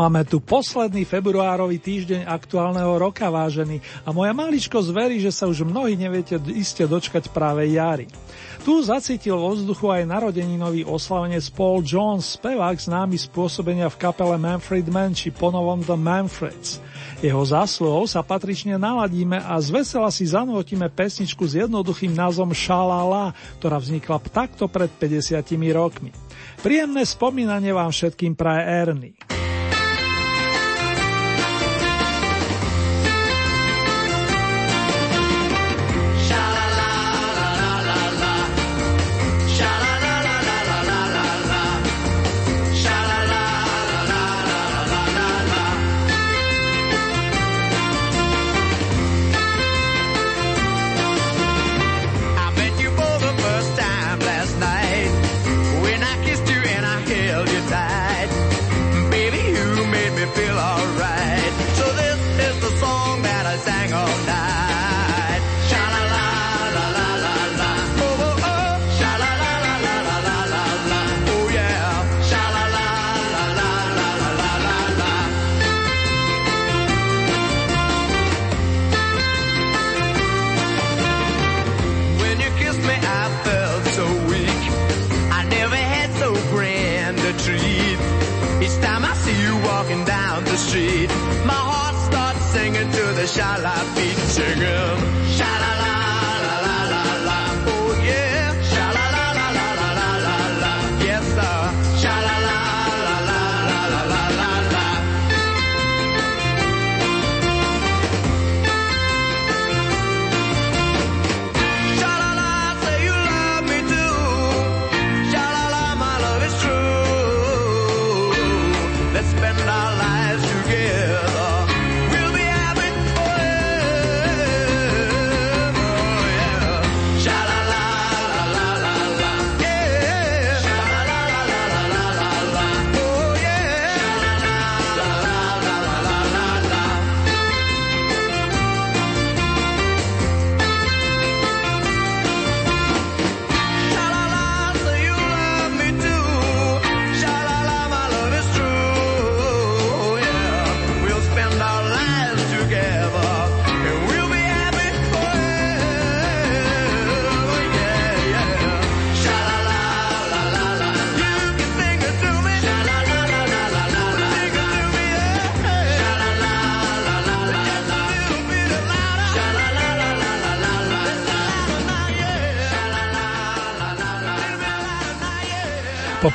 Máme tu posledný februárový týždeň aktuálneho roka, vážený, a moja maličko zverí, že sa už mnohí neviete iste dočkať práve jary. Tu zacítil vo vzduchu aj narodeninový oslavenec Paul Jones, spevák známy spôsobenia v kapele Manfred Mann či ponovom The Manfreds. Jeho zásluhou sa patrične naladíme a zvesela si zanotíme pesničku s jednoduchým názvom Šalala, ktorá vznikla takto pred 50 rokmi. Príjemné spomínanie vám všetkým praje Ernie. sugar.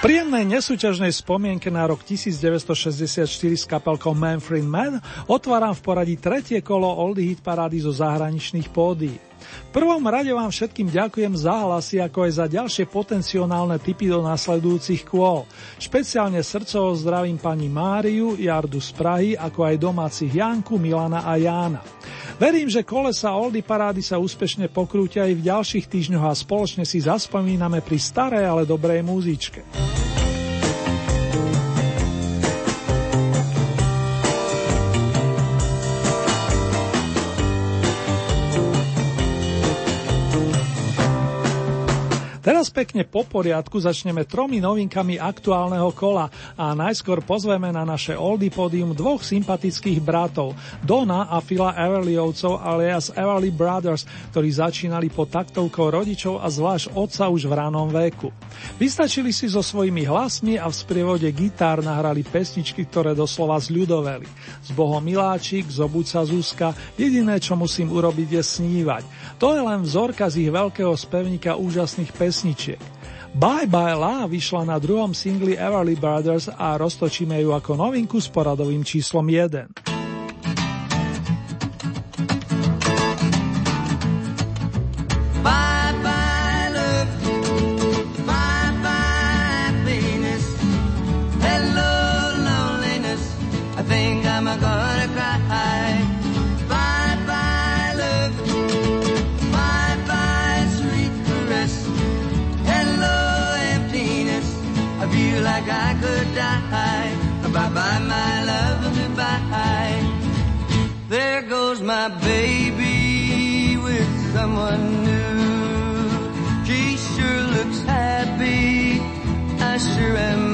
Priam príjemnej nesúťažnej spomienke na rok 1964 s kapelkou Manfred Mann otváram v poradí tretie kolo Oldie Hit parády zo zahraničných pódií. V prvom rade vám všetkým ďakujem za hlasy, ako aj za ďalšie potenciálne typy do nasledujúcich kôl. Špeciálne srdcovo zdravím pani Máriu, Jardu z Prahy, ako aj domácich Janku, Milana a Jána. Verím, že kolesa Oldy parády sa úspešne pokrútia aj v ďalších týždňoch a spoločne si zaspomíname pri starej, ale dobrej muzičke. Teraz pekne po poriadku začneme tromi novinkami aktuálneho kola a najskôr pozveme na naše oldy pódium dvoch sympatických bratov, Dona a Phila Everlyovcov alias Everly Brothers, ktorí začínali pod taktovkou rodičov a zvlášť otca už v ranom veku. Vystačili si so svojimi hlasmi a v sprievode gitár nahrali pesničky, ktoré doslova zľudoveli. Z Boho Miláčik, Zobuď sa Zuzka, jediné čo musím urobiť je snívať. To je len vzorka z ich veľkého spevníka úžasných pesniček pesničiek. Bye Bye La vyšla na druhom singli Everly Brothers a roztočíme ju ako novinku s poradovým číslom 1. There my baby with someone new. She sure looks happy. I sure am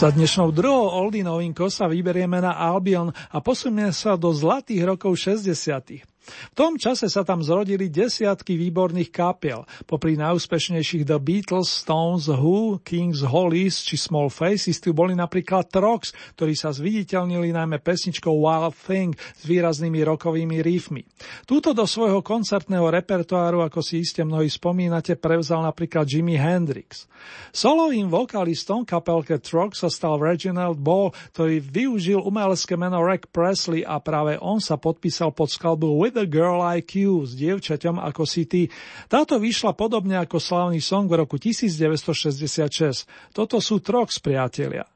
Za dnešnou druhou Oldy novinkou sa vyberieme na Albion a posunieme sa do zlatých rokov 60. V tom čase sa tam zrodili desiatky výborných kapiel. Popri najúspešnejších The Beatles, Stones, Who, Kings, Hollies či Small Faces tu boli napríklad Trox, ktorí sa zviditeľnili najmä pesničkou Wild Thing s výraznými rokovými riffmi. Túto do svojho koncertného repertoáru, ako si iste mnohí spomínate, prevzal napríklad Jimi Hendrix. Solovým vokalistom kapelke Trox sa stal Reginald Ball, ktorý využil umelecké meno Rick Presley a práve on sa podpísal pod skladbu With a Girl Like You s dievčaťom ako si ty. Táto vyšla podobne ako slavný song v roku 1966. Toto sú Trox priatelia.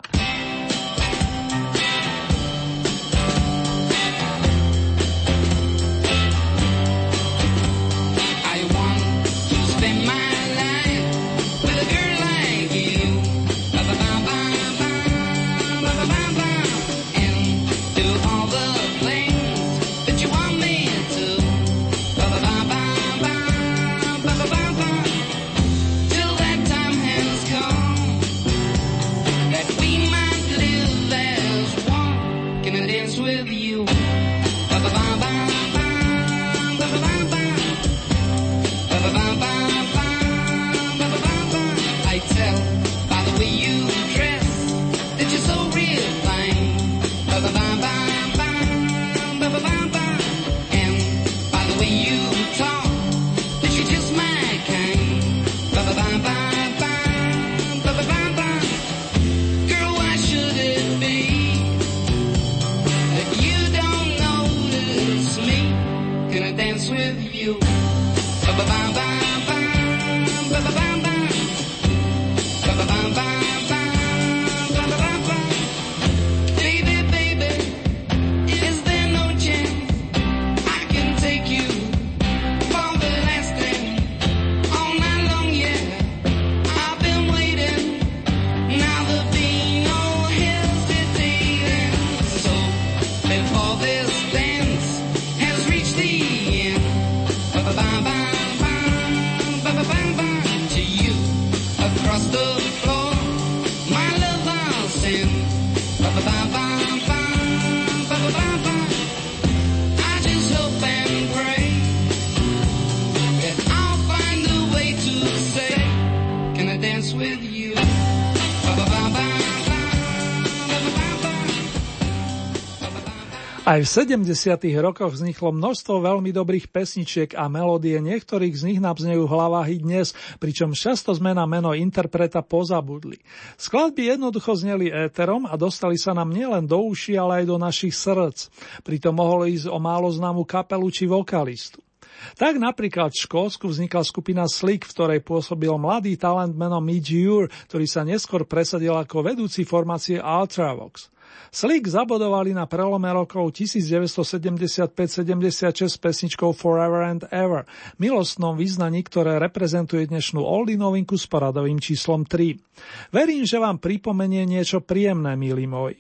Aj v 70. rokoch vzniklo množstvo veľmi dobrých pesničiek a melódie, niektorých z nich nám znejú v i dnes, pričom často sme na meno interpreta pozabudli. Skladby jednoducho zneli éterom a dostali sa nám nielen do uší, ale aj do našich srdc. Pritom mohlo ísť o málo známu kapelu či vokalistu. Tak napríklad v Škótsku vznikla skupina Slick, v ktorej pôsobil mladý talent menom Midge Ure, ktorý sa neskôr presadil ako vedúci formácie Ultravox. Slick zabodovali na prelome rokov 1975-76 pesničkou Forever and Ever, milostnom význaní, ktoré reprezentuje dnešnú oldie novinku s poradovým číslom 3. Verím, že vám pripomenie niečo príjemné, milí moji.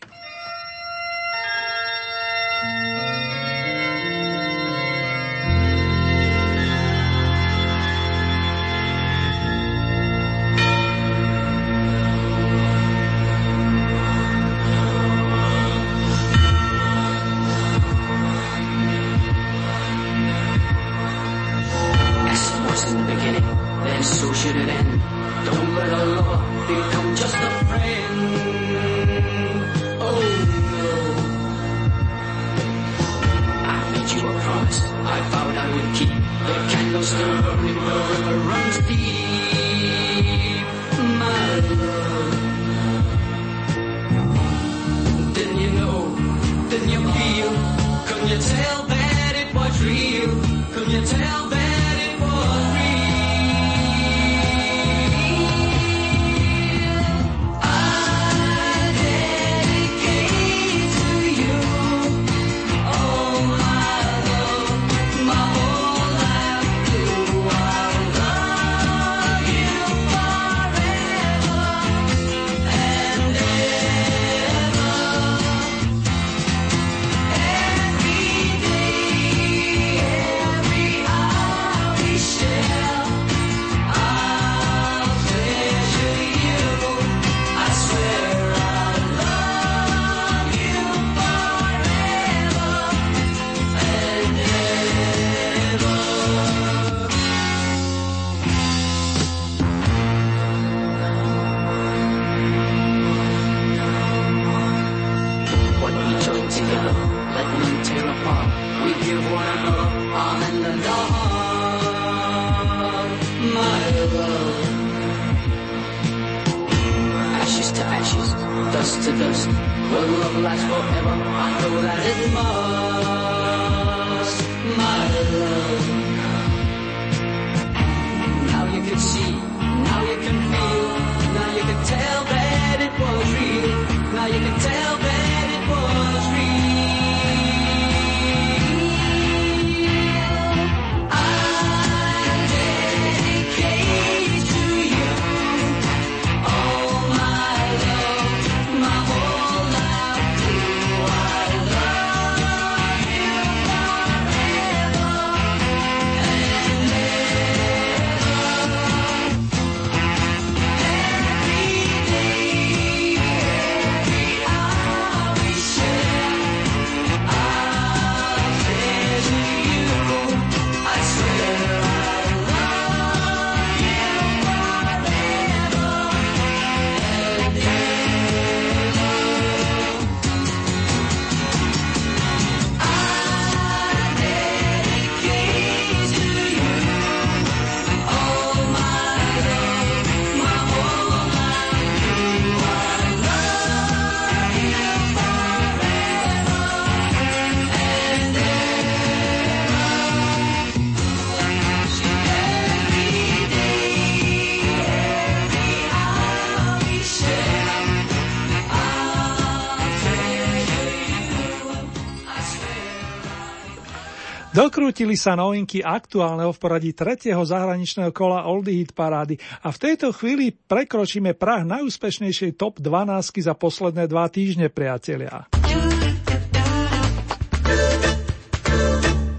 Dokrútili sa novinky aktuálneho v poradí tretieho zahraničného kola Oldie Hit parády a v tejto chvíli prekročíme prah najúspešnejšej top 12 za posledné dva týždne, priatelia.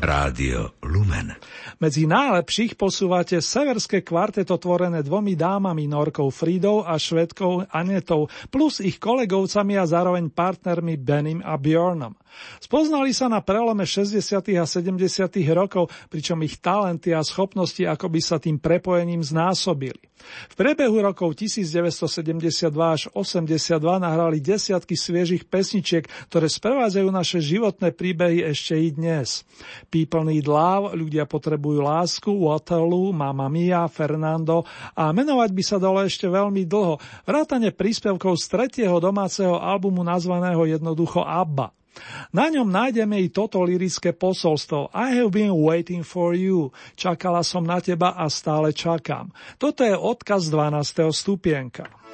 Rádio Lumen. Medzi najlepších posúvate severské kvarteto tvorené dvomi dámami Norkou Fridou a švedkou Anetou, plus ich kolegovcami a zároveň partnermi Benim a Bjornom. Spoznali sa na prelome 60. a 70. rokov, pričom ich talenty a schopnosti akoby sa tým prepojením znásobili. V priebehu rokov 1972 až 82 nahrali desiatky sviežich pesničiek, ktoré sprevádzajú naše životné príbehy ešte i dnes. People Need Love, Ľudia potrebujú lásku, Waterloo, Mama Mia, Fernando a menovať by sa dalo ešte veľmi dlho. Vrátane príspevkov z tretieho domáceho albumu nazvaného jednoducho ABBA. Na ňom nájdeme i toto lirické posolstvo I have been waiting for you. Čakala som na teba a stále čakám. Toto je odkaz 12. stupienka.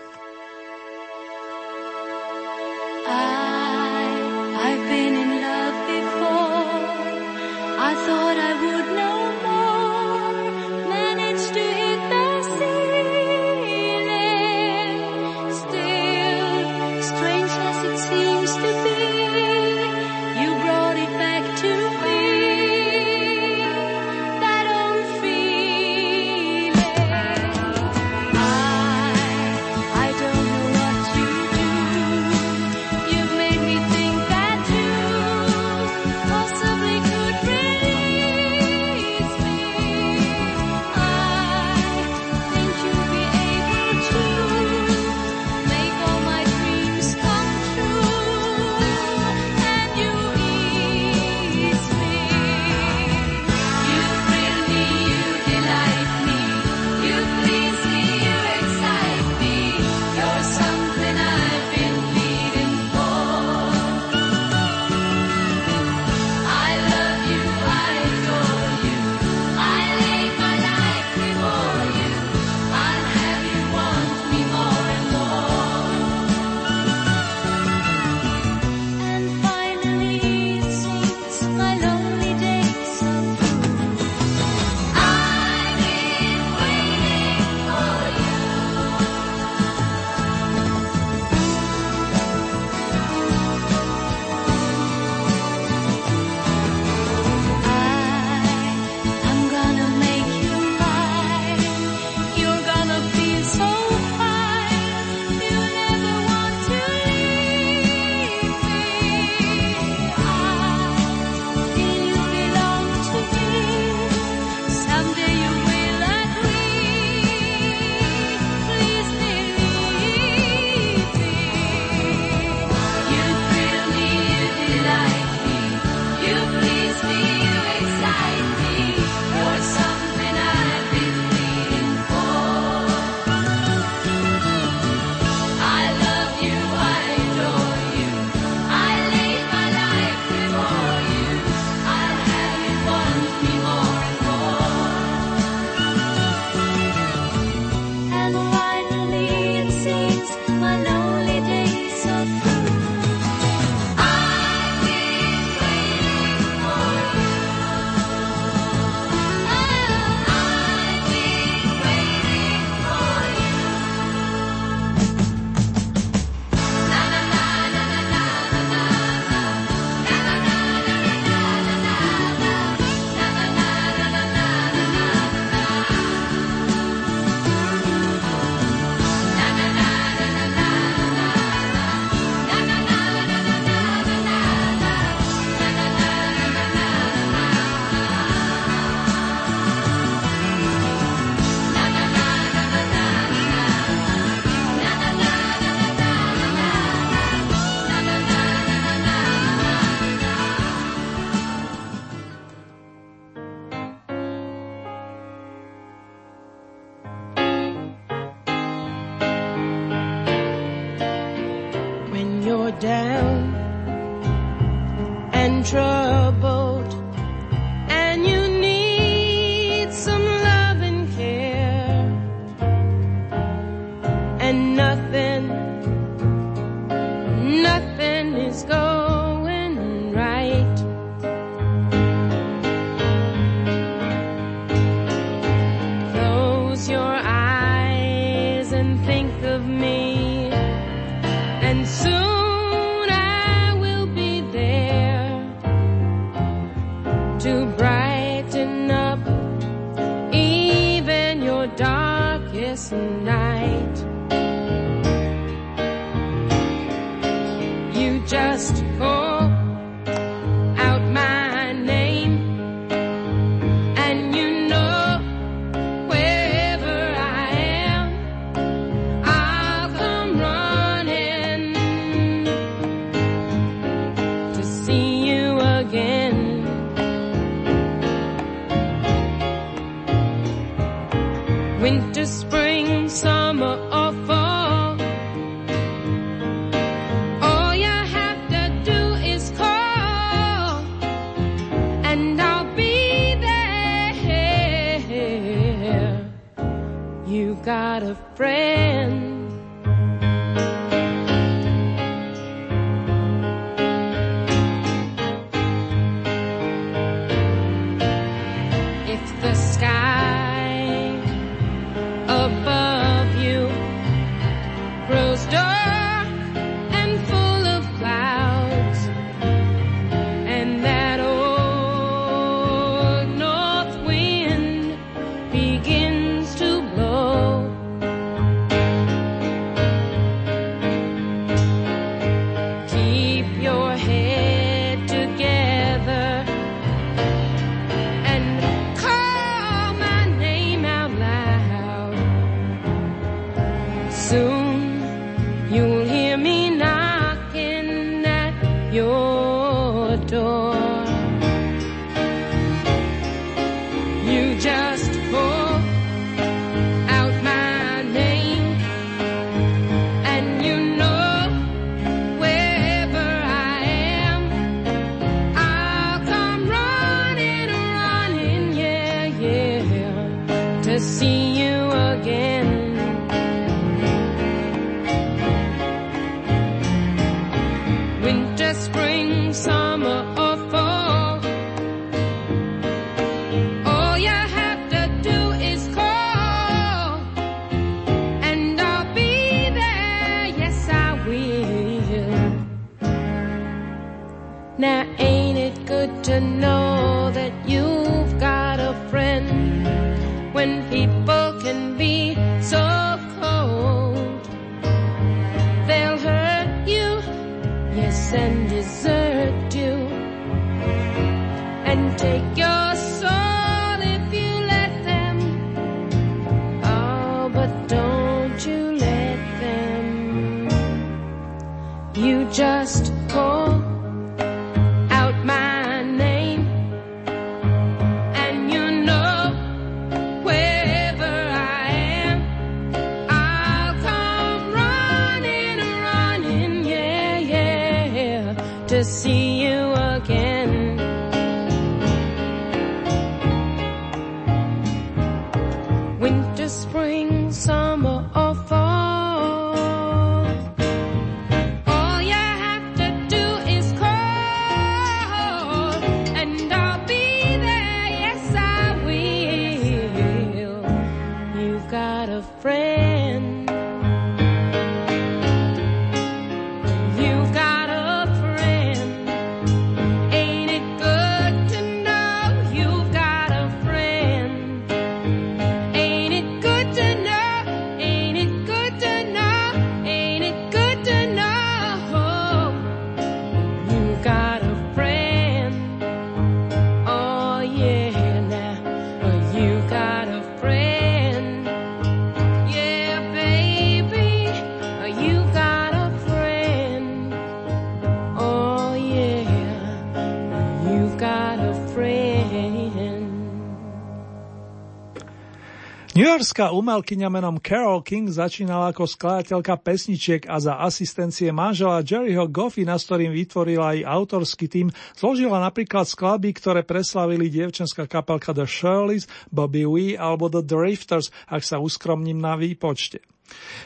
Newyorská umelkyňa menom Carol King začínala ako skladateľka pesničiek a za asistencie manžela Jerryho Goffina, s ktorým vytvorila aj autorský tým, zložila napríklad skladby, ktoré preslavili dievčenská kapelka The Shirleys, Bobby Wee alebo The Drifters, ak sa uskromním na výpočte.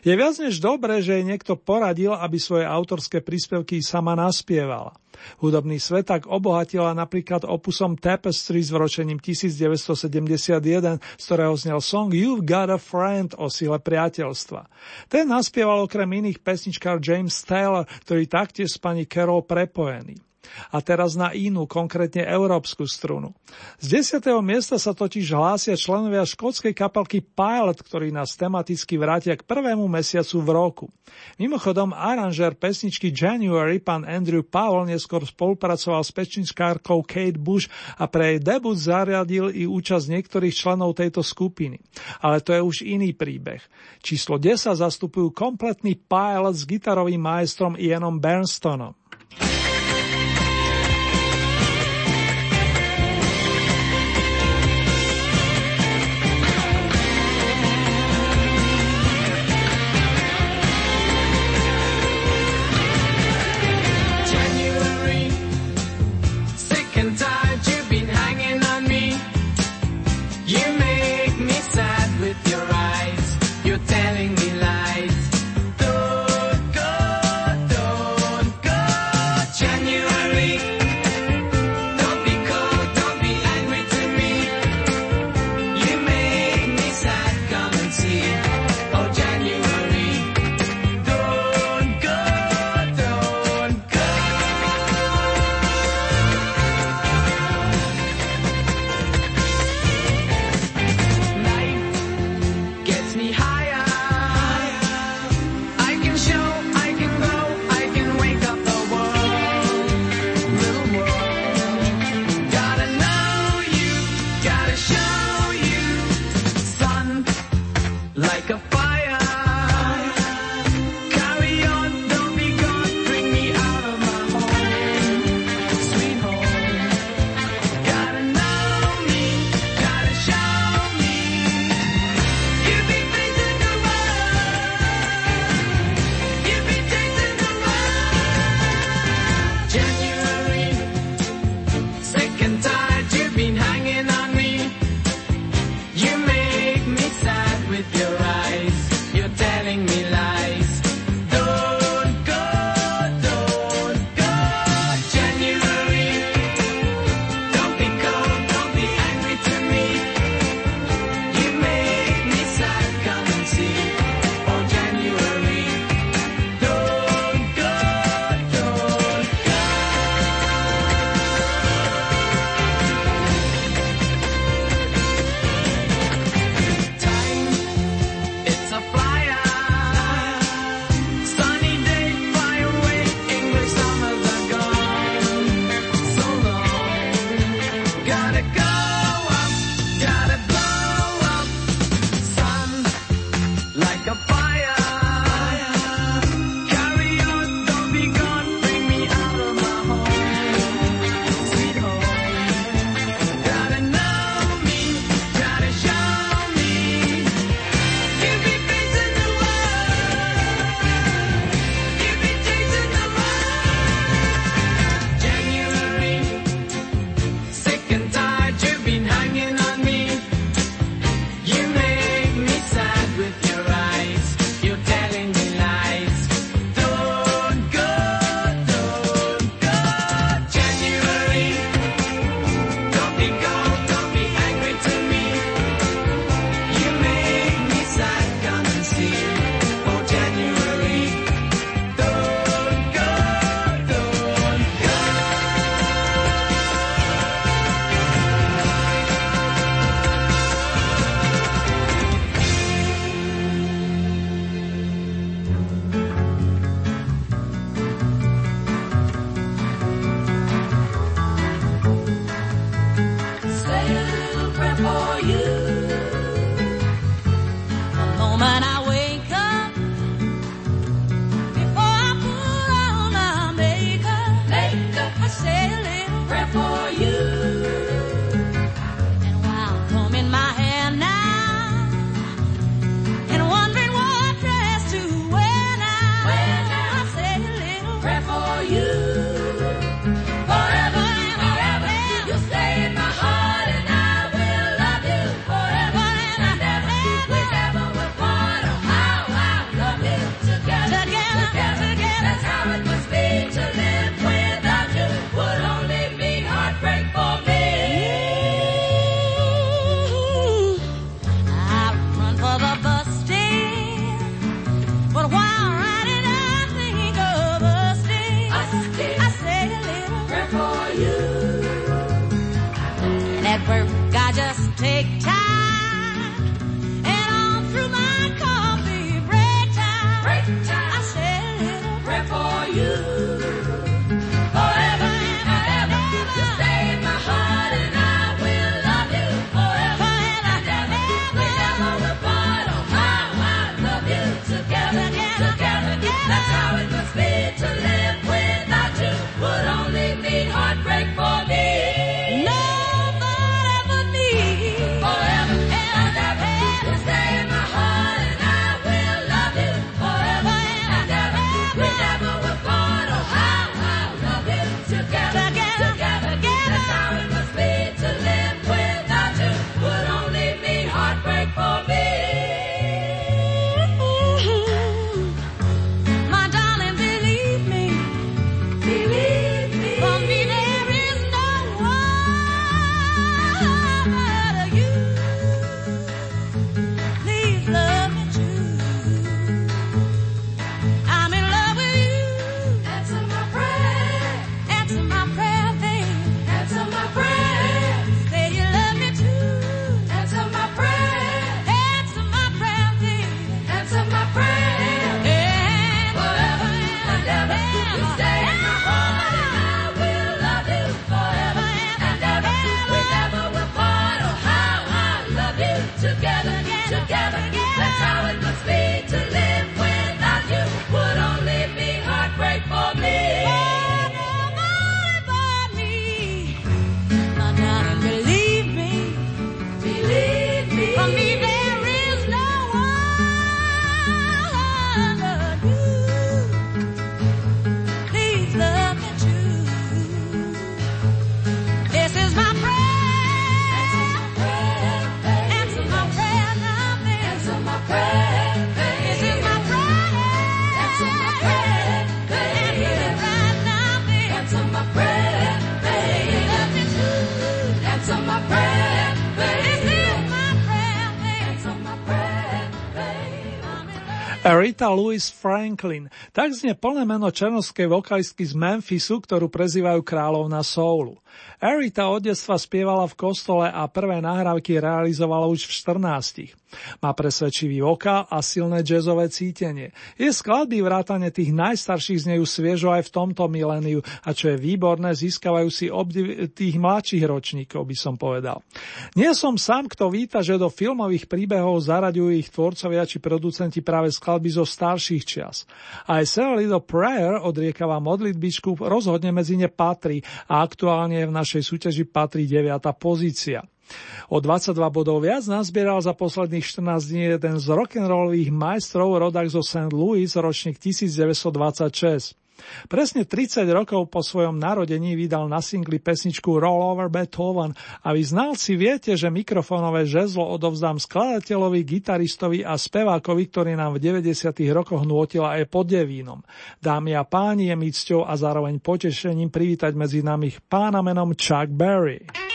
Je viac než dobré, že jej niekto poradil, aby svoje autorské príspevky sama naspievala. Hudobný svet tak obohatila napríklad opusom Tapestry s vročením 1971, z ktorého znel song You've Got a Friend o sile priateľstva. Ten naspieval okrem iných pesničkár James Taylor, ktorý taktiež s pani Carol prepojený. A teraz na inú, konkrétne európsku strunu. Z desiatého miesta sa totiž hlásia členovia škótskej kapelky Pilot, ktorí nás tematicky vrátia k prvému mesiacu v roku. Mimochodom, aranžér pesničky January, pán Andrew Powell, neskôr spolupracoval s pečničkárkou Kate Bush a pre jej debut zariadil i účasť niektorých členov tejto skupiny. Ale to je už iný príbeh. Číslo 10 zastupujú kompletný Pilot s gitarovým majstrom Ianom Bernstonom. Louise Franklin. Tak znie plné meno černovskej vokalistky z Memphisu, ktorú prezývajú kráľovna soulu. Arita od detstva spievala v kostole a prvé nahrávky realizovala už v 14. Má presvedčivý vokál a silné jazzové cítenie. Je skladby vrátane tých najstarších z nejú sviežo aj v tomto miléniu a čo je výborné, získavajú si obdiv tých mladších ročníkov, by som povedal. Nie som sám, kto víta, že do filmových príbehov zaraďujú ich tvorcovia či producenti práve skladby zo starších čias. Aj Sarah Little Prayer, odriekavá modlitbičku, rozhodne medzi ne patrí a aktuálne v našej súťaži patrí 9. pozícia. O 22 bodov viac nazbieral za posledných 14 dní jeden z rock'n'rollových majstrov rodak zo St. Louis, ročník 1926. Presne 30 rokov po svojom narodení vydal na singli pesničku Roll Over Beethoven a vy znalci viete, že mikrofónové žezlo odovzdám skladateľovi, gitaristovi a spevákovi, ktorý nám v 90. rokoch nôtil aj pod devínom. Dámy a páni, je mi cťou a zároveň potešením privítať medzi nami pána menom Chuck Berry.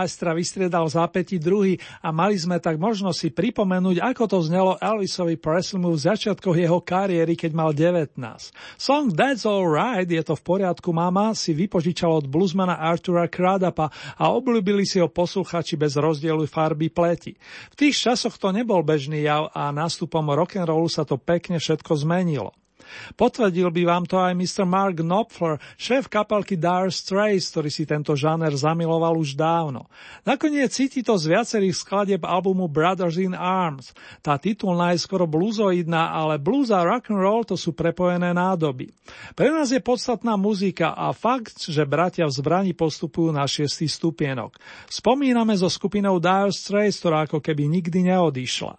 majstra vystriedal zápäti druhý a mali sme tak možno si pripomenúť, ako to znelo Elvisovi Presleymu v začiatkoch jeho kariéry, keď mal 19. Song That's Alright, je to v poriadku mama, si vypožičal od bluesmana Artura Cradapa a obľúbili si ho posluchači bez rozdielu farby pleti. V tých časoch to nebol bežný jav a nástupom rock'n'rollu sa to pekne všetko zmenilo. Potvrdil by vám to aj Mr. Mark Knopfler, šéf kapelky Dire Straits, ktorý si tento žáner zamiloval už dávno. Nakoniec cíti to z viacerých skladieb albumu Brothers in Arms. Tá titulná je skoro bluzoidná, ale blues a rock and roll to sú prepojené nádoby. Pre nás je podstatná muzika a fakt, že bratia v zbrani postupujú na šiestý stupienok. Spomíname so skupinou Dire Straits, ktorá ako keby nikdy neodišla.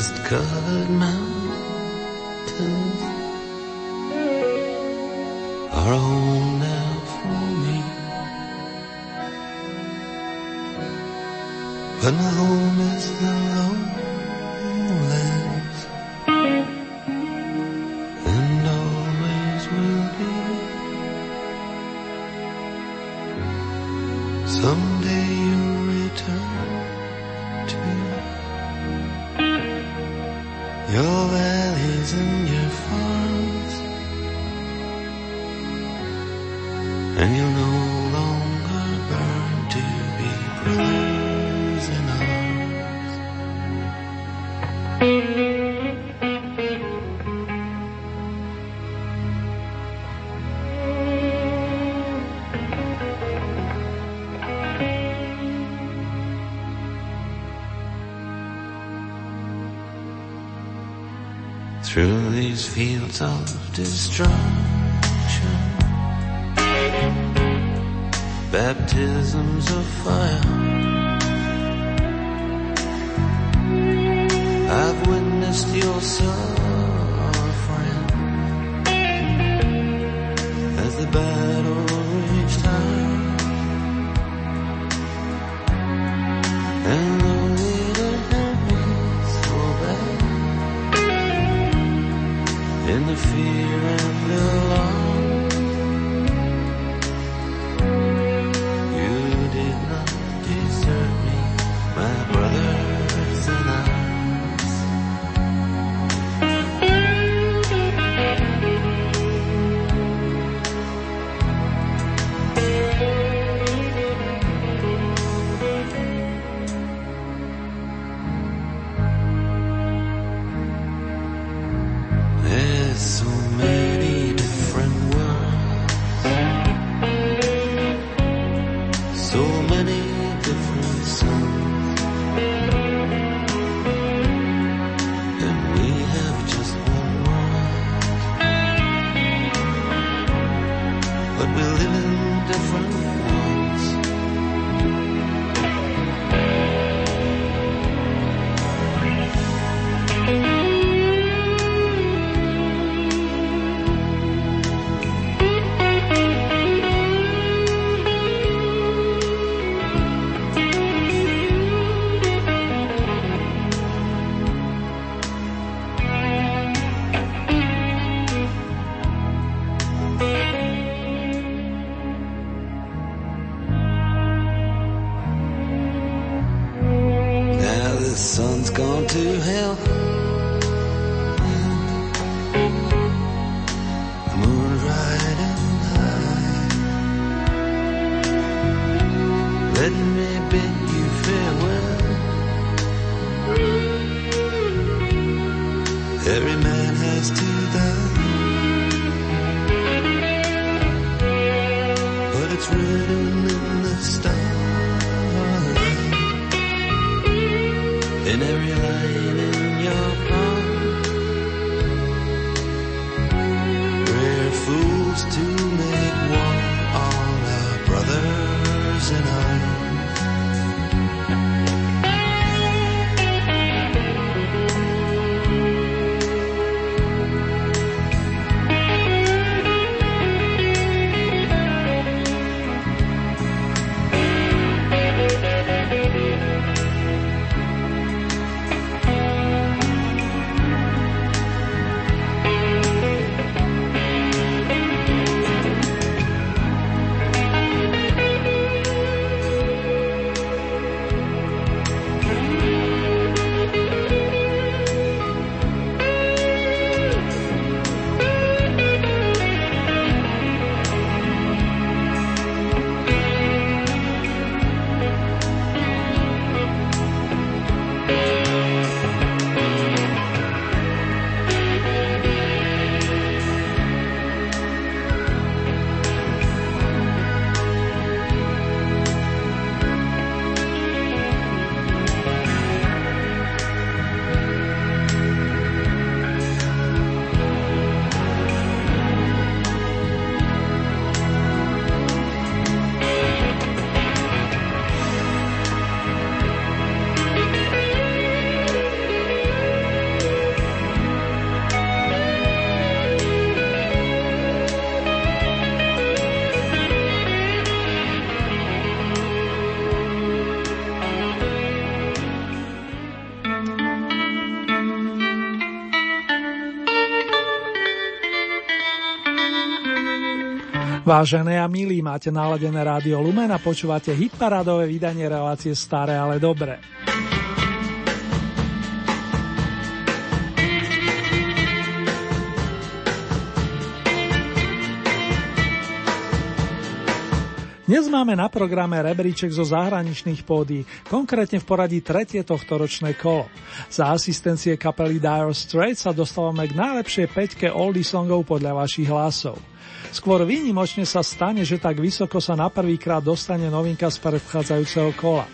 Mist-covered mountains are home now for me. But my home is the and you'll no longer burn to be brothers in arms. Through these fields of destruction, baptisms of fire. I've witnessed your son. In Vážené a milí, máte naladené rádio Lumen a počúvate hitparádové vydanie relácie Staré, ale dobré. Dnes máme na programe rebríček zo zahraničných pódy, konkrétne v poradí tretie tohto ročné kolo. Za asistencie kapely Dire Straits sa dostávame k najlepšej peťke oldie songov podľa vašich hlasov. Skôr výnimočne sa stane, že tak vysoko sa na prvýkrát dostane novinka z predchádzajúceho kola.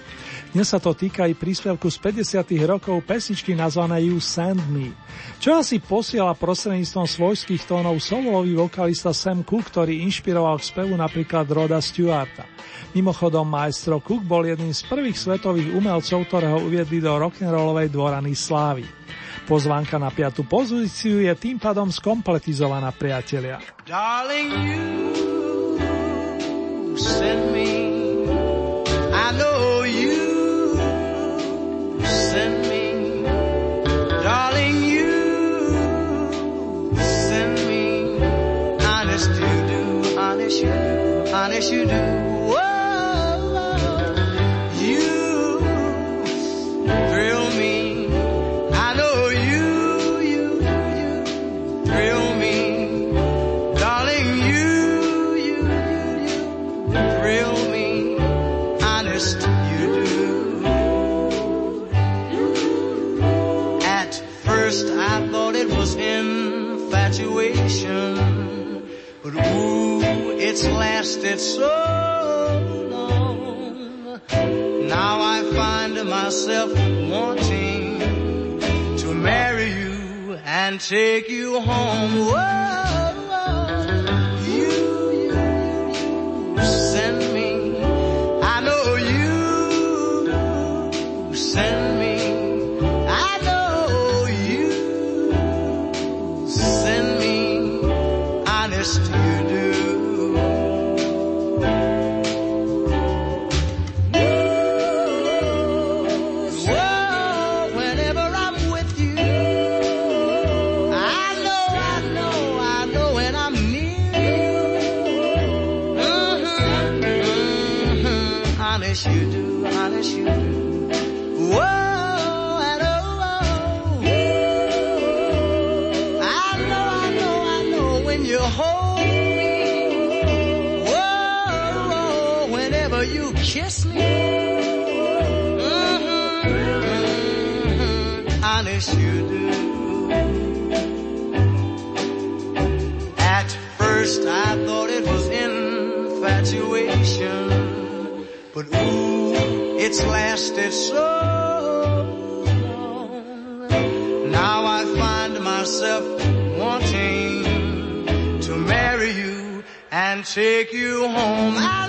Dnes sa to týka i príspevku z 50. rokov pesničky nazvané You Send Me. Čo asi posiela prostredníctvom svojských tónov solový vokalista Sam Cooke, ktorý inšpiroval k spevu napríklad Roda Stewarta. Mimochodom, maestro Cook bol jedným z prvých svetových umelcov, ktorého uviedli do rock'n'rollovej dvorany slávy. Pozvánka na piatu pozíciu je tým pádom skompletizovaná, priatelia. Darling, you send me. I know you send me. You do. it's lasted so long. Now I find myself wanting to marry you and take you home. Whoa. it's lasted so long. Now I find myself wanting to marry you and take you home. I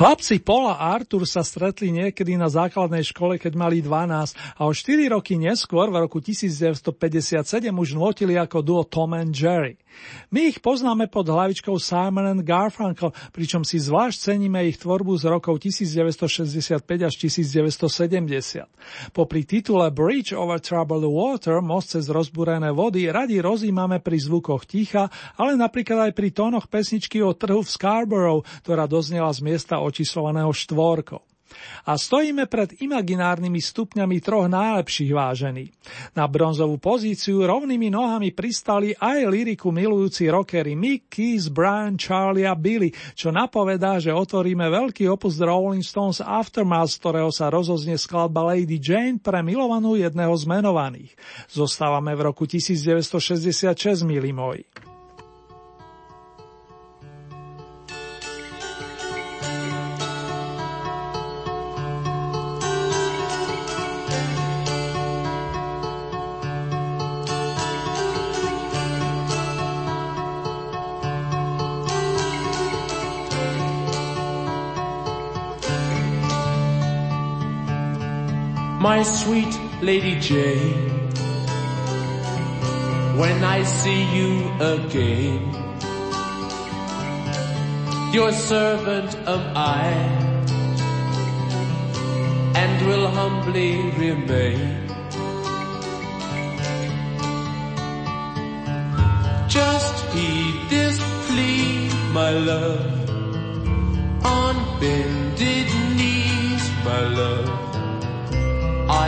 Chlapci Paul a Arthur sa stretli niekedy na základnej škole, keď mali 12 a o 4 roky neskôr, v roku 1957, už notili ako duo Tom and Jerry. My ich poznáme pod hlavičkou Simon and Garfunkel, pričom si zvlášť ceníme ich tvorbu z rokov 1965 až 1970. Popri titule Bridge over Troubled Water, most cez rozbúrené vody, radi rozímame pri zvukoch ticha, ale napríklad aj pri tónoch pesničky o trhu v Scarborough, ktorá doznela z miesta očíslovaného štvorkou. A stojíme pred imaginárnymi stupňami troch najlepších vážení. Na bronzovú pozíciu rovnými nohami pristali aj liriku milujúci rockery Mick, Keith, Brian, Charlie a Billy, čo napovedá, že otvoríme veľký opus The Rolling Stones Aftermath, z ktorého sa rozoznie skladba Lady Jane pre milovanú jedného z menovaných. Zostávame v roku 1966, milí moji. My sweet Lady Jane. When I see you again, your servant am I, and will humbly remain. Just heed this plea, my love, on bended knees, my love.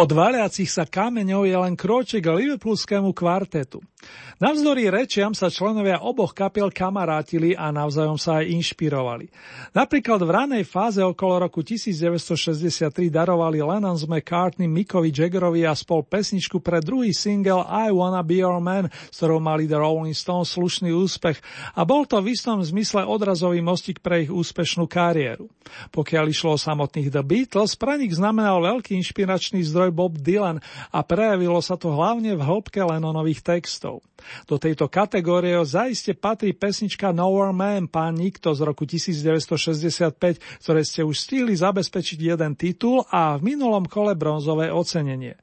Od valiacich sa kameňov je len kroček k liverpoolskému kvartetu. Navzdory rečiam sa členovia oboch kapiel kamarátili a navzájom sa aj inšpirovali. Napríklad v ranej fáze okolo roku 1963 darovali Lennon s McCartney Mickovi Jaggerovi a spol pesničku pre druhý single I Wanna Be Your Man, s ktorou mali The Rolling Stones slušný úspech a bol to v istom zmysle odrazový mostík pre ich úspešnú kariéru. Pokiaľ išlo o samotných The Beatles, pre nich znamenal veľký inšpiračný zdroj Bob Dylan a prejavilo sa to hlavne v hĺbke Lennonových textov. Do tejto kategórie zaiste patrí pesnička Nowhere Man, pán Nikto z roku 1965, ktoré ste už stihli zabezpečiť jeden titul a v minulom kole bronzové ocenenie.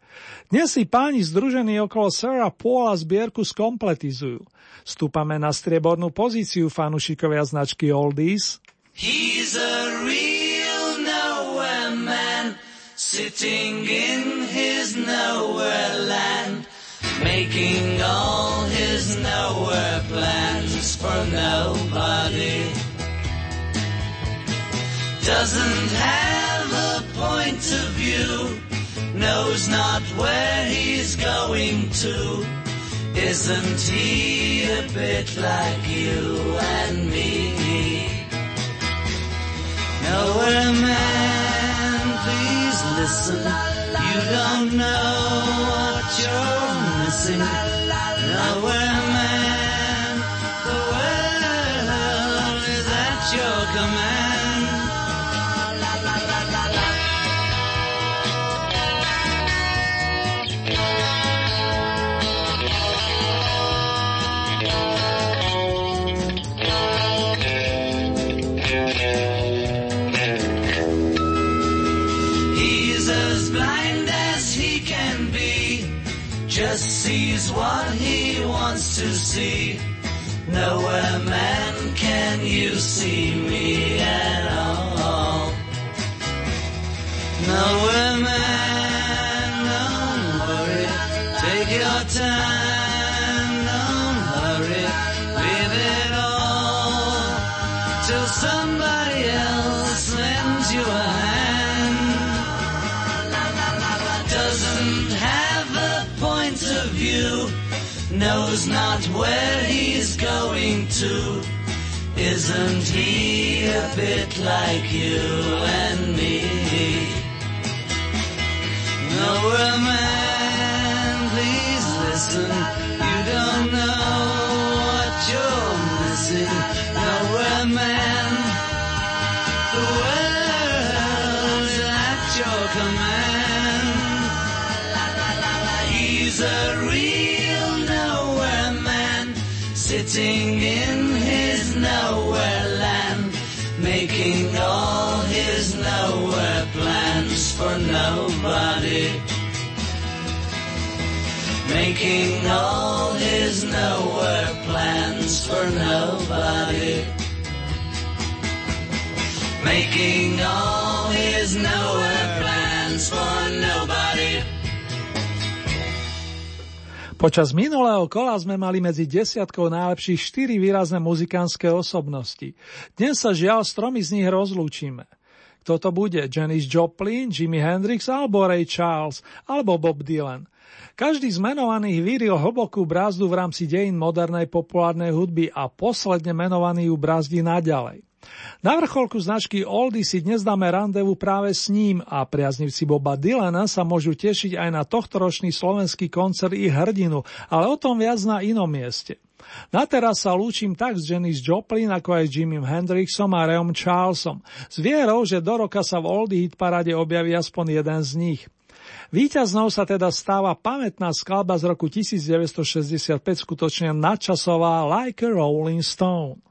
Dnes si páni združení okolo Sarah Paula zbierku skompletizujú. Stúpame na striebornú pozíciu fanušikovia značky Oldies. He's a real nowhere man, sitting in his nowhere land, making all nowhere plans for nobody. Doesn't have a point of view, knows not where he's going to. Isn't he a bit like you and me? See. Nowhere man can you see going to. Isn't he a bit like you and me? Nowhere man, please listen. You don't know what you're missing. Nowhere man, the world's at your command. He's a real nowhere man, sitting Making all his nowhere plans for nobody. Making all his nowhere plans for nobody. Počas minulého kola sme mali medzi desiatkou najlepších štyri výrazné muzikánske osobnosti. Dnes sa žiaľ s tromi z nich rozlúčime. Kto to bude? Janis Joplin, Jimi Hendrix alebo Ray Charles alebo Bob Dylan? Každý z menovaných vyril hlbokú brázdu v rámci dejín modernej populárnej hudby a posledne menovaný ju brázdi naďalej. Na vrcholku značky Oldy si dnes dáme randevu práve s ním a priaznivci Boba Dylana sa môžu tešiť aj na tohtoročný slovenský koncert ich hrdinu, ale o tom viac na inom mieste. Na teraz sa lúčim tak s Janis Joplin, ako aj s Jimmy Hendrixom a Reom Charlesom, s vierou, že do roka sa v Oldie hit parade objaví aspoň jeden z nich. Výťaznou sa teda stáva pamätná skladba z roku 1965 skutočne nadčasová Like a Rolling Stone.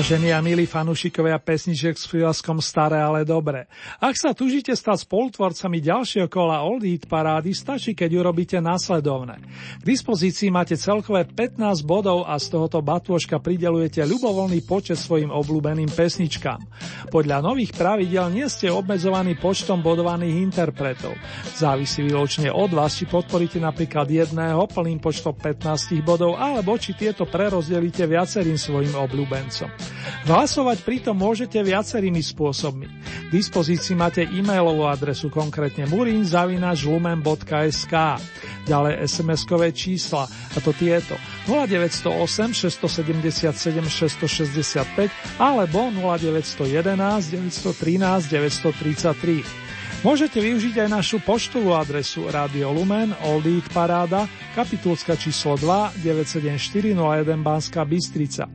Vážení a milí fanúšikovia pesniček s fiaskom Staré, ale dobre. Ak sa tužíte stať spolutvorcami ďalšieho kola Old Hit parády, stačí, keď urobíte následovné. K dispozícii máte celkové 15 bodov a z tohoto batôžka pridelujete ľubovoľný počet svojim obľúbeným pesničkám. Podľa nových pravidel nie ste obmedzovaní počtom bodovaných interpretov. Závisí výločne od vás, či podporíte napríklad jedného plným počtom 15 bodov, alebo či tieto prerozdelíte viacerým svojim obľúbencom. Hlasovať pritom môžete viacerými spôsobmi. K dispozícii máte e-mailovú adresu konkrétne murinzavinačlumen.sk Ďalej SMS-kové čísla, a to tieto 0908 677 665 alebo 0911 913 933. Môžete využiť aj našu poštovú adresu Radio Lumen, Old Eat Paráda, kapitulska číslo 2, 97401 Banská Bystrica.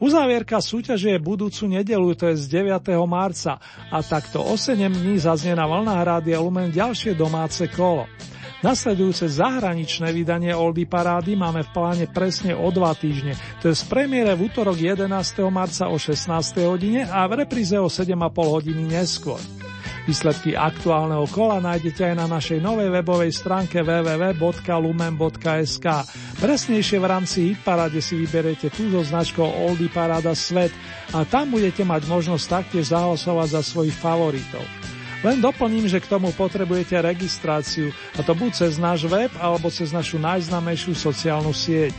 Uzávierka súťaže je budúcu nedelu, to je z 9. marca a takto o 7 dní zaznie na vlnách Rádia Lumen ďalšie domáce kolo. Nasledujúce zahraničné vydanie Oldy Parády máme v pláne presne o dva týždne, to je z premiére v útorok 11. marca o 16. hodine a v repríze o 7,5 hodiny neskôr. Výsledky aktuálneho kola nájdete aj na našej novej webovej stránke www.lumen.sk. Presnejšie v rámci Hitparade si vyberiete tú so značkou Oldy Parada Svet a tam budete mať možnosť taktiež zahlasovať za svojich favoritov. Len doplním, že k tomu potrebujete registráciu, a to buď cez náš web, alebo cez našu najznamejšiu sociálnu sieť.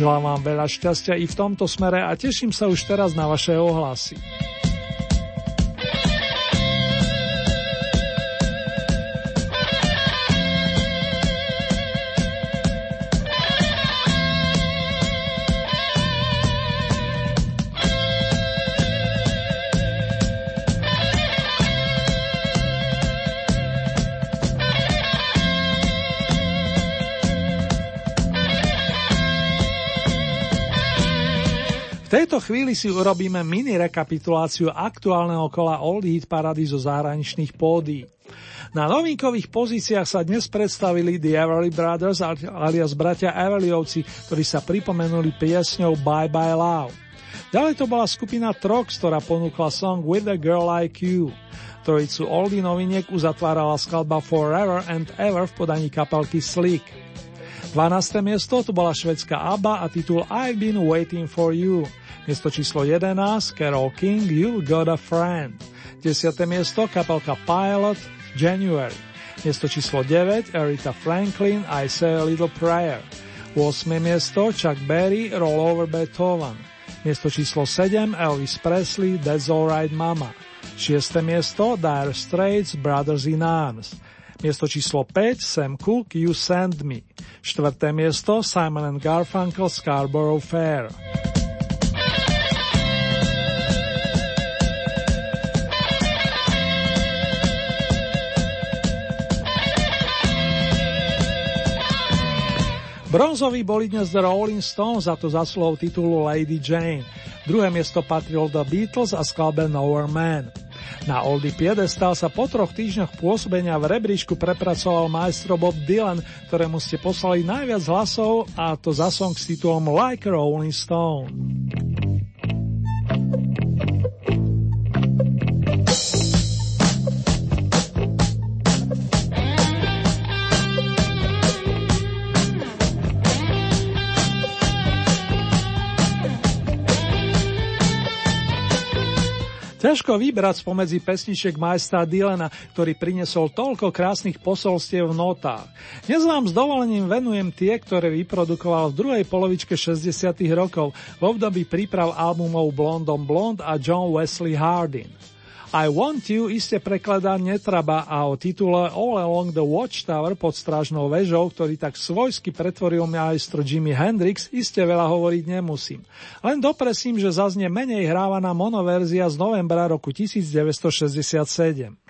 Želám vám veľa šťastia i v tomto smere a teším sa už teraz na vaše ohlasy. Tejto chvíli si urobíme mini rekapituláciu aktuálneho kola Old Hit Parady zo zahraničných pódií. Na novinkových pozíciách sa dnes predstavili The Everly Brothers alias bratia Everlyovci, ktorí sa pripomenuli piesňou Bye Bye Love. Ďalej to bola skupina Trox, ktorá ponúkla song With a Girl Like You. Trojicu Oldie noviniek uzatvárala skladba Forever and Ever v podaní kapelky Slick. 12. miesto tu bola švedská ABBA a titul I've Been Waiting for You. Miesto číslo 11 Carol King You Got a Friend. 10. miesto kapelka Pilot January. Miesto číslo 9 Aretha Franklin I Say a Little Prayer. 8. miesto Chuck Berry Roll Over Beethoven. Miesto číslo 7 Elvis Presley That's Alright Mama. 6. miesto Dire Straits Brothers in Arms. Miesto číslo 5 Sam Cooke You Send Me. Štvrté miesto Simon and Garfunkel Scarborough Fair. Bronzoví boli dnes The Rolling Stones za to zaslúhou titulu Lady Jane. Druhé miesto patrilo The Beatles a skladbe Nowhere Man. Na Oldie Piedestal sa po troch týždňoch pôsobenia v rebríšku prepracoval majstro Bob Dylan, ktorému ste poslali najviac hlasov a to za song s titulom Like Rolling Stone. Ťažko vybrať spomedzi pesničiek majstra Dylana, ktorý prinesol toľko krásnych posolstiev v notách. Dnes vám s dovolením venujem tie, ktoré vyprodukoval v druhej polovičke 60. rokov v období príprav albumov Blondom Blond a John Wesley Hardin. I Want You iste prekladá netraba a o titule All Along the Watchtower pod strážnou väžou, ktorý tak svojsky pretvoril majstro Jimi Hendrix, iste veľa hovoriť nemusím. Len dopresím, že zaznie menej hrávaná monoverzia z novembra roku 1967.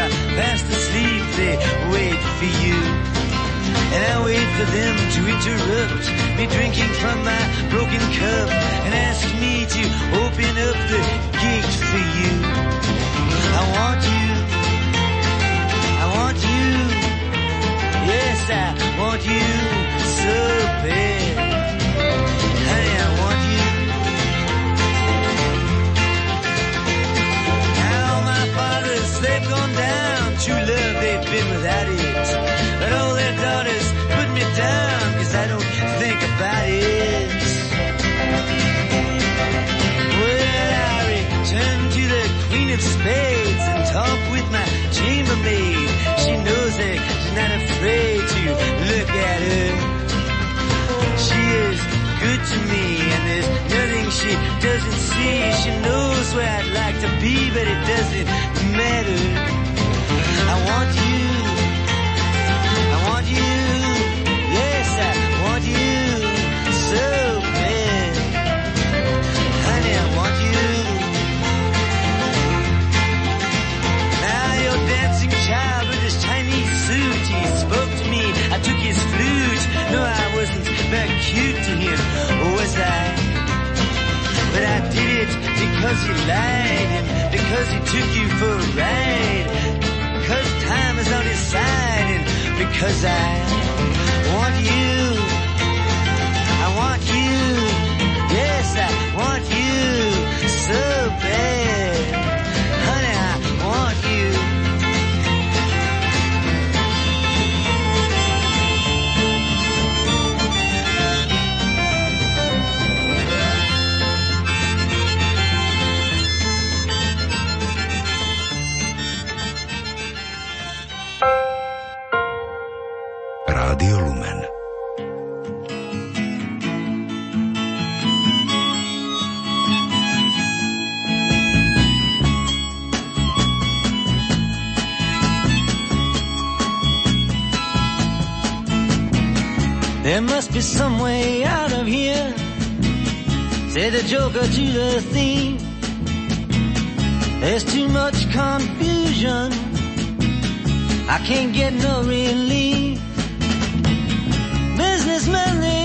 Who are fast asleep, they wait for you. And I wait for them to interrupt me drinking from my broken cup and ask me to open up the gate for you. I want you. I want you. Yes, I want you so bad. Spades and talk with my chambermaid. She knows her, she's not afraid to look at her. She is good to me, and there's nothing she doesn't see. She knows where I'd like to be, but it doesn't matter. I want you. I want you. Yes, I because he lied and because he took you for a ride. Because time is on his side and because I want you. Be some way out of here. Say the joker to the thief. There's too much confusion. I can't get no relief. Businessmen,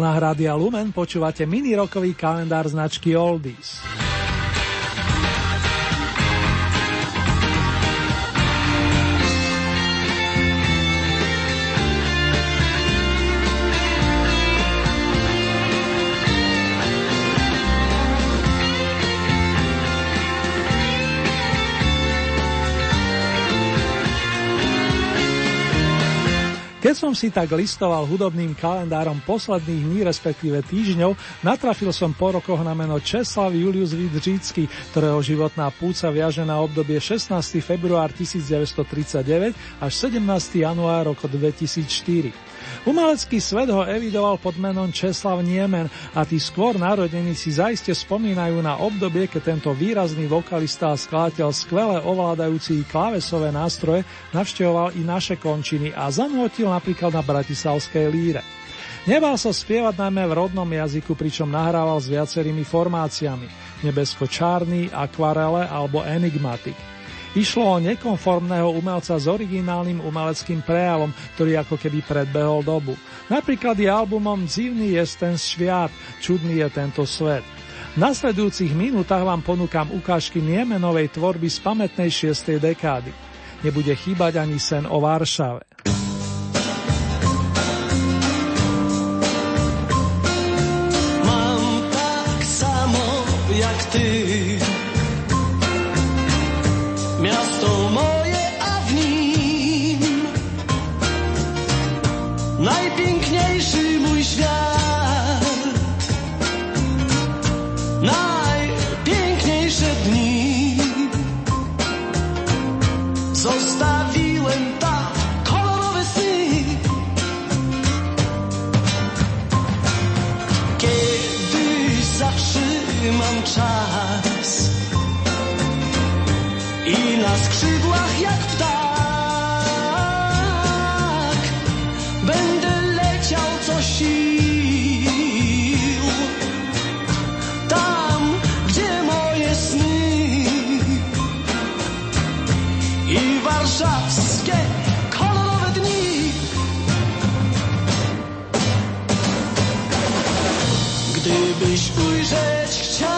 vlnách Rádia Lumen počúvate mini rokový kalendár značky Oldies. Som si tak listoval hudobným kalendárom posledných dní, respektíve týždňov, natrafil som po rokoch na meno Česlav Julius Vidřícky, ktorého životná púca viaže na obdobie 16. február 1939 až 17. január roku 2004. Umelecký svet ho evidoval pod menom Česlav Niemen a tí skôr narodení si zaiste spomínajú na obdobie, keď tento výrazný vokalista a skladateľ skvele ovládajúci klávesové nástroje navštevoval i naše končiny a zanútil napríklad na Bratislavskej líre. Nebal sa spievať najmä v rodnom jazyku, pričom nahrával s viacerými formáciami nebesko-čárny, akvarele alebo enigmatik. Išlo o nekonformného umelca s originálnym umeleckým prejavom, ktorý ako keby predbehol dobu. Napríklad je albumom Zivný je ten šviat, čudný je tento svet. V nasledujúcich minútach vám ponúkam ukážky Niemenovej tvorby z pamätnej 6. dekády. Nebude chýbať ani sen o Varšave. Mám tak samo jak ty Miasto moje a w nim Najpiękniejszy mój świat Ujrzeć chciał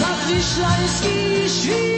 nadwiślański świt,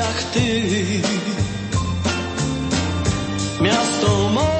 jak ty. Miasto moje,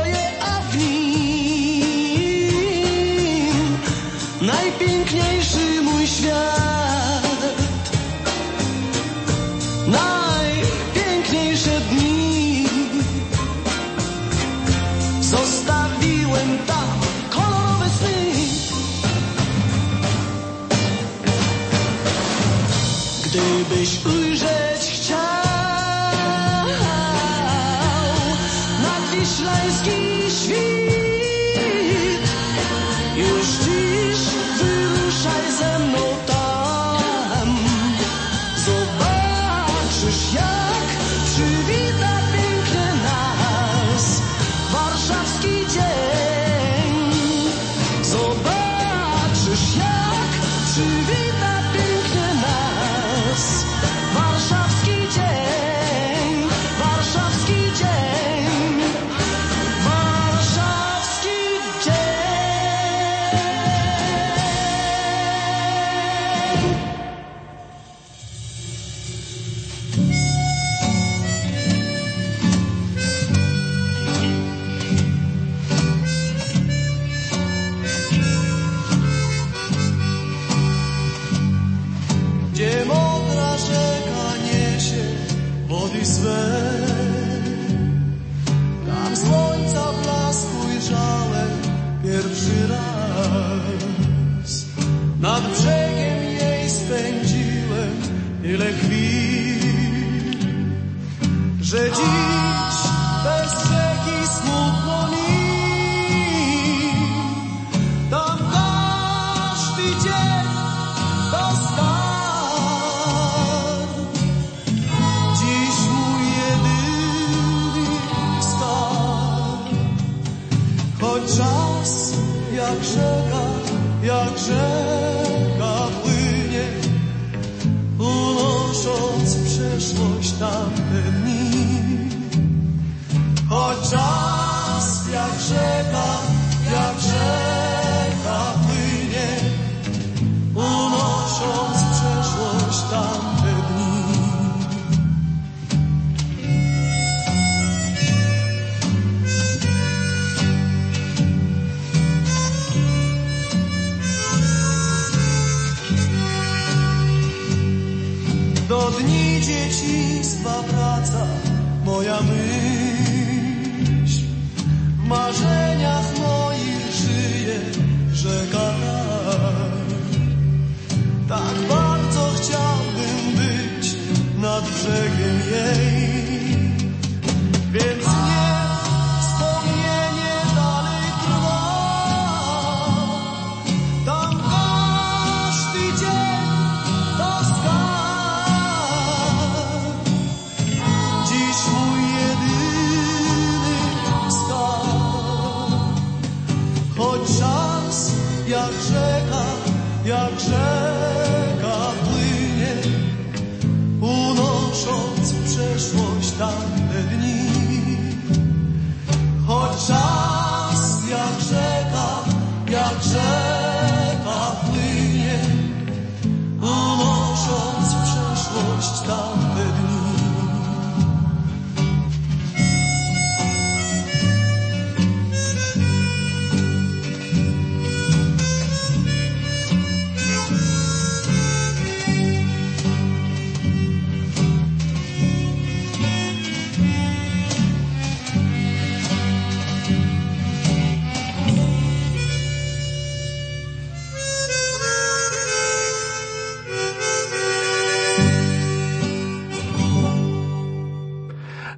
moja myśl. W marzeniach moich żyje rzeka tak. Tak bardzo chciałbym być nad brzegiem jej.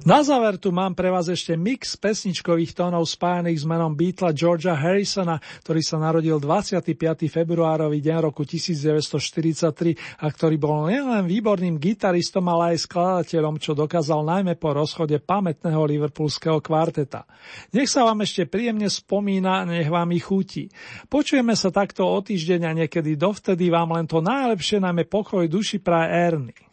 Na záver tu mám pre vás ešte mix pesničkových tónov spájaných s menom Beatla Georgia Harrisona, ktorý sa narodil 25. februárový deň roku 1943 a ktorý bol nielen výborným gitaristom, ale aj skladateľom, čo dokázal najmä po rozchode pamätného liverpoolského kvarteta. Nech sa vám ešte príjemne spomína, nech vám ich chutí. Počujeme sa takto o týždeň a niekedy dovtedy vám len to najlepšie, najmä pokoj duši praje Ernie.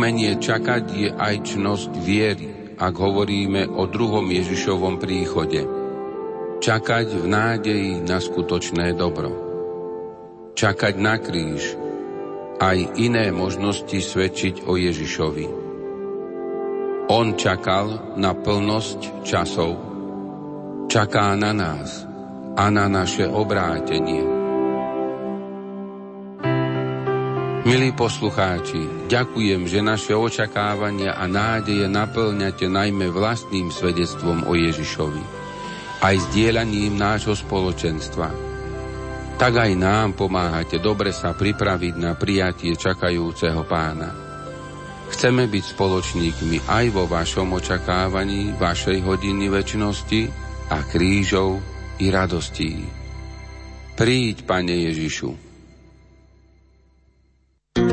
Umenie čakať je aj čnosť viery, ak hovoríme o druhom Ježišovom príchode. Čakať v nádeji na skutočné dobro. Čakať na kríž, aj iné možnosti svedčiť o Ježišovi. On čakal na plnosť časov. Čaká na nás a na naše obrátenie. Milí poslucháči, ďakujem, že naše očakávania a nádeje naplňate najmä vlastným svedectvom o Ježišovi, aj zdieľaním nášho spoločenstva. Tak aj nám pomáhate dobre sa pripraviť na prijatie čakajúceho pána. Chceme byť spoločníkmi aj vo vašom očakávaní vašej hodiny väčšnosti a krížov i radostí. Príď, Pane Ježišu,